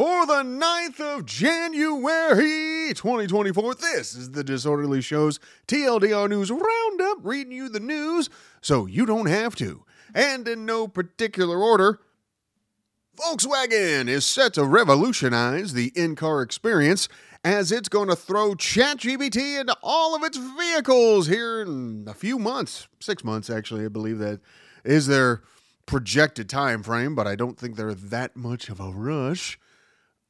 For the 9th of January 2024, this is the Disorderly Show's TLDR News Roundup, reading you the news so you don't have to. And in no particular order, Volkswagen is set to revolutionize the in car experience as it's going to throw ChatGPT into all of its vehicles here in a few months. Six months, actually, I believe that is their projected time frame, but I don't think they're that much of a rush.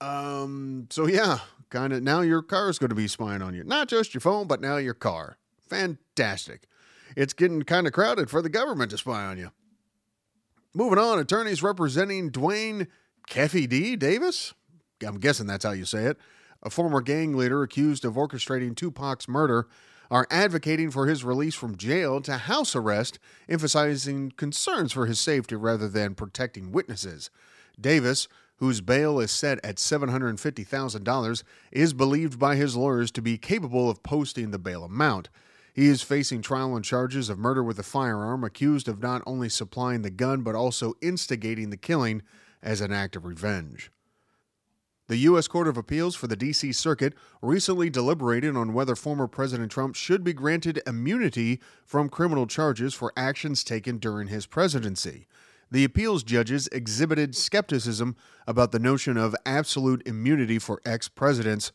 Um, so yeah, kind of now your car is going to be spying on you. Not just your phone, but now your car. Fantastic. It's getting kind of crowded for the government to spy on you. Moving on, attorneys representing Duane Keffe D. Davis, I'm guessing that's how you say it, a former gang leader accused of orchestrating Tupac's murder, are advocating for his release from jail to house arrest, emphasizing concerns for his safety rather than protecting witnesses. Davis, whose bail is set at $750,000, is believed by his lawyers to be capable of posting the bail amount. He is facing trial on charges of murder with a firearm, accused of not only supplying the gun but also instigating the killing as an act of revenge. The U.S. Court of Appeals for the D.C. Circuit recently deliberated on whether former President Trump should be granted immunity from criminal charges for actions taken during his presidency. The appeals judges exhibited skepticism about the notion of absolute immunity for ex presidents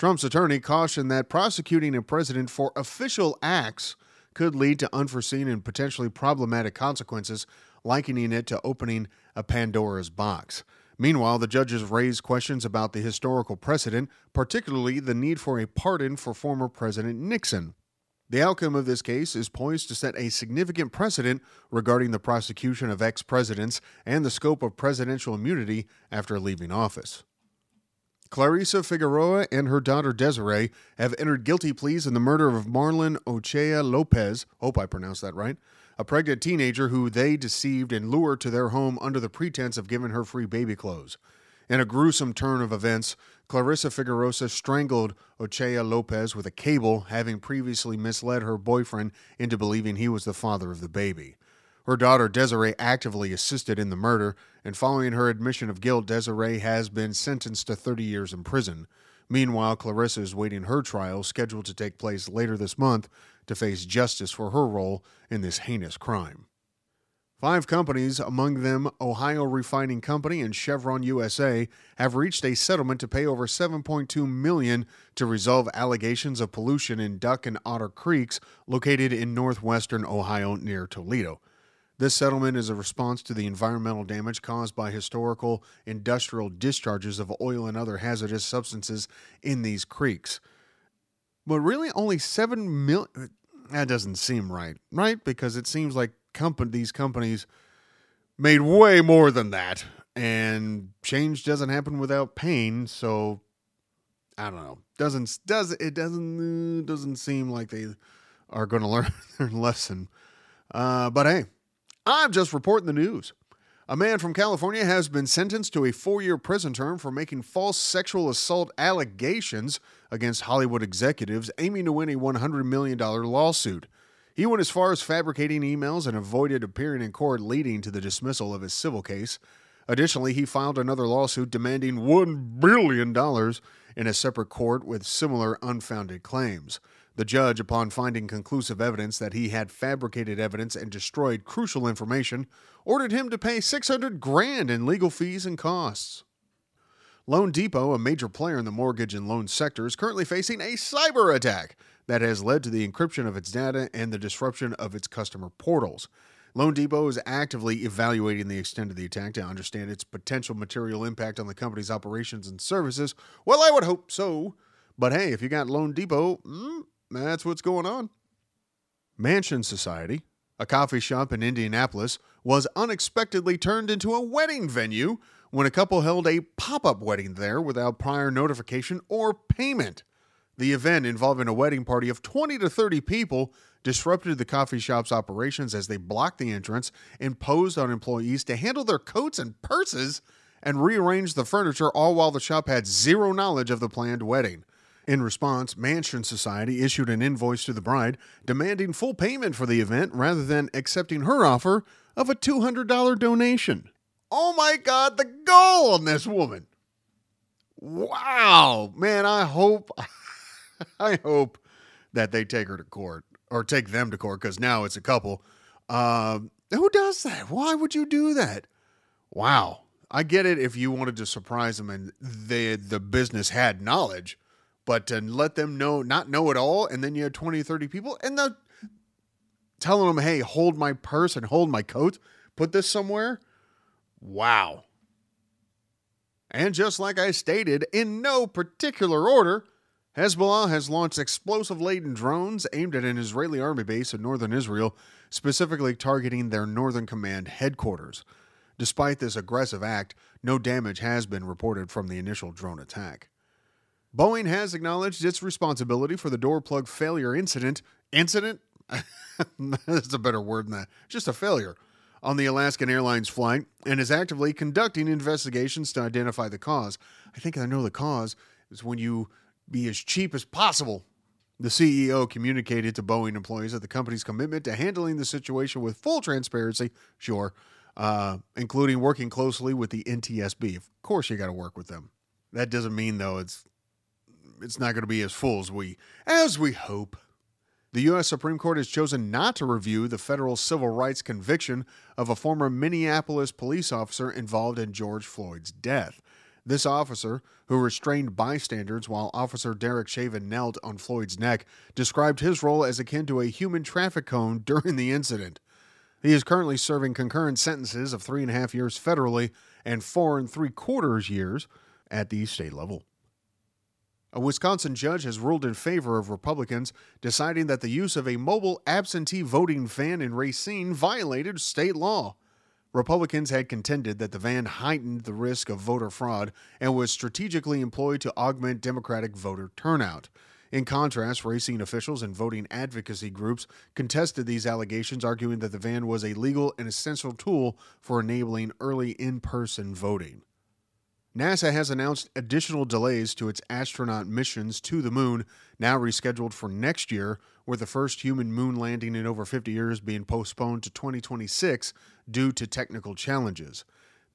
Trump's attorney cautioned that prosecuting a president for official acts could lead to unforeseen and potentially problematic consequences, likening it to opening a Pandora's box. Meanwhile, the judges raised questions about the historical precedent, particularly the need for a pardon for former President Nixon. The outcome of this case is poised to set a significant precedent regarding the prosecution of ex presidents and the scope of presidential immunity after leaving office. Clarisa Figueroa and her daughter Desiree have entered guilty pleas in the murder of Marlen Ochoa Lopez, hope I pronounced that right, a pregnant teenager who they deceived and lured to their home under the pretense of giving her free baby clothes. In a gruesome turn of events, Clarisa Figueroa strangled Ochoa Lopez with a cable, having previously misled her boyfriend into believing he was the father of the baby. Her daughter Desiree actively assisted in the murder, and following her admission of guilt, Desiree has been sentenced to 30 years in prison. Meanwhile, Clarisa is waiting her trial, scheduled to take place later this month, to face justice for her role in this heinous crime. Five companies, among them Ohio Refining Company and Chevron USA, have reached a settlement to pay over 7.2 million to resolve allegations of pollution in Duck and Otter Creeks located in northwestern Ohio near Toledo. This settlement is a response to the environmental damage caused by historical industrial discharges of oil and other hazardous substances in these creeks. But really, only seven million. That doesn't seem right, right? Because it seems like company, these companies made way more than that, and change doesn't happen without pain. So I don't know. Doesn't does it doesn't doesn't seem like they are going to learn their lesson. Uh, but hey, I'm just reporting the news. A man from California has been sentenced to a four year prison term for making false sexual assault allegations against Hollywood executives, aiming to win a $100 million lawsuit. He went as far as fabricating emails and avoided appearing in court, leading to the dismissal of his civil case. Additionally, he filed another lawsuit demanding $1 billion in a separate court with similar unfounded claims. The judge, upon finding conclusive evidence that he had fabricated evidence and destroyed crucial information, ordered him to pay 600 grand in legal fees and costs. Loan Depot, a major player in the mortgage and loan sector, is currently facing a cyber attack that has led to the encryption of its data and the disruption of its customer portals. Loan Depot is actively evaluating the extent of the attack to understand its potential material impact on the company's operations and services. Well, I would hope so. But hey, if you got Loan Depot, mm, that's what's going on. Mansion Society, a coffee shop in Indianapolis, was unexpectedly turned into a wedding venue when a couple held a pop up wedding there without prior notification or payment. The event, involving a wedding party of 20 to 30 people, disrupted the coffee shop's operations as they blocked the entrance, imposed on employees to handle their coats and purses, and rearranged the furniture, all while the shop had zero knowledge of the planned wedding. In response, Mansion Society issued an invoice to the bride demanding full payment for the event rather than accepting her offer of a $200 donation. Oh my God, the goal on this woman! Wow, man, I hope, I hope that they take her to court or take them to court because now it's a couple. Um, who does that? Why would you do that? Wow. I get it if you wanted to surprise them and they, the business had knowledge, but to let them know, not know it all, and then you had 20, 30 people, and the telling them, hey, hold my purse and hold my coat, put this somewhere. Wow. And just like I stated, in no particular order, Hezbollah has launched explosive laden drones aimed at an Israeli army base in northern Israel, specifically targeting their Northern Command headquarters. Despite this aggressive act, no damage has been reported from the initial drone attack. Boeing has acknowledged its responsibility for the door plug failure incident. Incident? That's a better word than that. Just a failure on the Alaskan Airlines flight and is actively conducting investigations to identify the cause. I think I know the cause is when you be as cheap as possible. The CEO communicated to Boeing employees that the company's commitment to handling the situation with full transparency, sure, uh, including working closely with the NTSB. Of course, you got to work with them. That doesn't mean though it's it's not going to be as full as we as we hope. The U.S. Supreme Court has chosen not to review the federal civil rights conviction of a former Minneapolis police officer involved in George Floyd's death. This officer, who restrained bystanders while Officer Derek Chauvin knelt on Floyd's neck, described his role as akin to a human traffic cone during the incident. He is currently serving concurrent sentences of three and a half years federally and four and three quarters years at the state level. A Wisconsin judge has ruled in favor of Republicans, deciding that the use of a mobile absentee voting van in Racine violated state law. Republicans had contended that the van heightened the risk of voter fraud and was strategically employed to augment Democratic voter turnout. In contrast, Racine officials and voting advocacy groups contested these allegations, arguing that the van was a legal and essential tool for enabling early in person voting. NASA has announced additional delays to its astronaut missions to the moon, now rescheduled for next year, with the first human moon landing in over 50 years being postponed to 2026 due to technical challenges.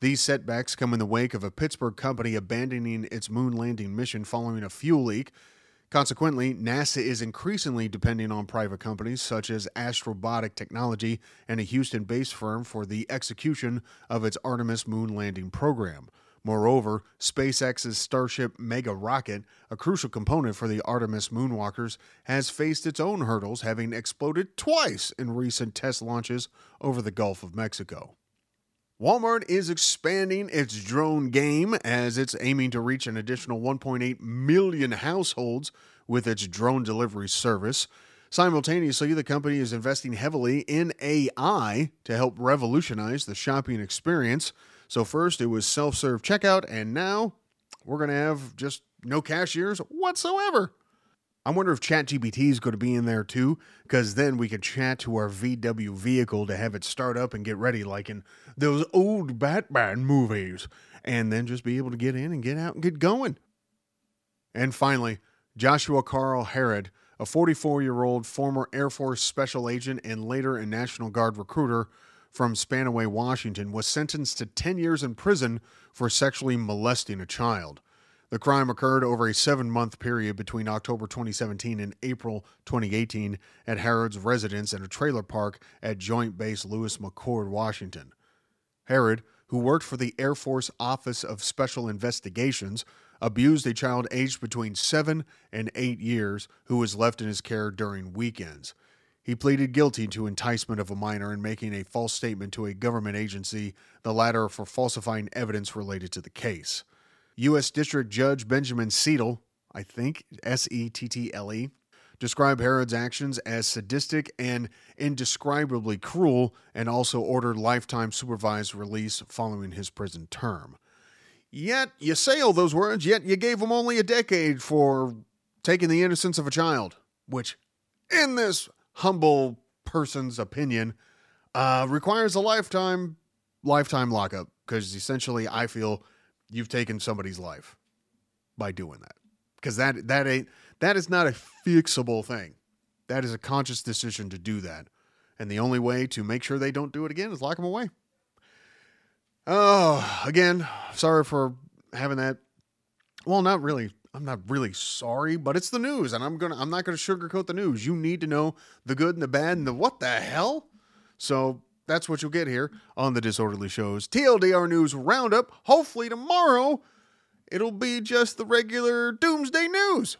These setbacks come in the wake of a Pittsburgh company abandoning its moon landing mission following a fuel leak. Consequently, NASA is increasingly depending on private companies such as Astrobotic Technology and a Houston based firm for the execution of its Artemis moon landing program. Moreover, SpaceX's Starship Mega rocket, a crucial component for the Artemis moonwalkers, has faced its own hurdles, having exploded twice in recent test launches over the Gulf of Mexico. Walmart is expanding its drone game as it's aiming to reach an additional 1.8 million households with its drone delivery service. Simultaneously, the company is investing heavily in AI to help revolutionize the shopping experience. So first it was self-serve checkout, and now we're going to have just no cashiers whatsoever. I wonder if ChatGPT is going to be in there too, because then we could chat to our VW vehicle to have it start up and get ready, like in those old Batman movies, and then just be able to get in and get out and get going. And finally, Joshua Carl Harrod, a 44 year old former Air Force special agent and later a National Guard recruiter, from Spanaway, Washington, was sentenced to 10 years in prison for sexually molesting a child. The crime occurred over a seven month period between October 2017 and April 2018 at Harrod's residence at a trailer park at Joint Base Lewis McChord, Washington. Harrod, who worked for the Air Force Office of Special Investigations, abused a child aged between seven and eight years who was left in his care during weekends. He pleaded guilty to enticement of a minor and making a false statement to a government agency, the latter for falsifying evidence related to the case. U.S. District Judge Benjamin Settle, I think, S E T T L E, described Harrod's actions as sadistic and indescribably cruel and also ordered lifetime supervised release following his prison term. Yet, you say all those words, yet you gave him only a decade for taking the innocence of a child, which, in this humble person's opinion, uh, requires a lifetime lifetime lockup because essentially I feel you've taken somebody's life by doing that because that that ain't that is not a fixable thing. That is a conscious decision to do that, and the only way to make sure they don't do it again is lock them away. Oh, again, sorry for having that well, not really. I'm not really sorry, but it's the news, and I'm gonna I'm not gonna sugarcoat the news. You need to know the good and the bad and the what the hell. So that's what you'll get here on the Disorderly Shows TLDR News Roundup. Hopefully tomorrow it'll be just the regular Doomsday News.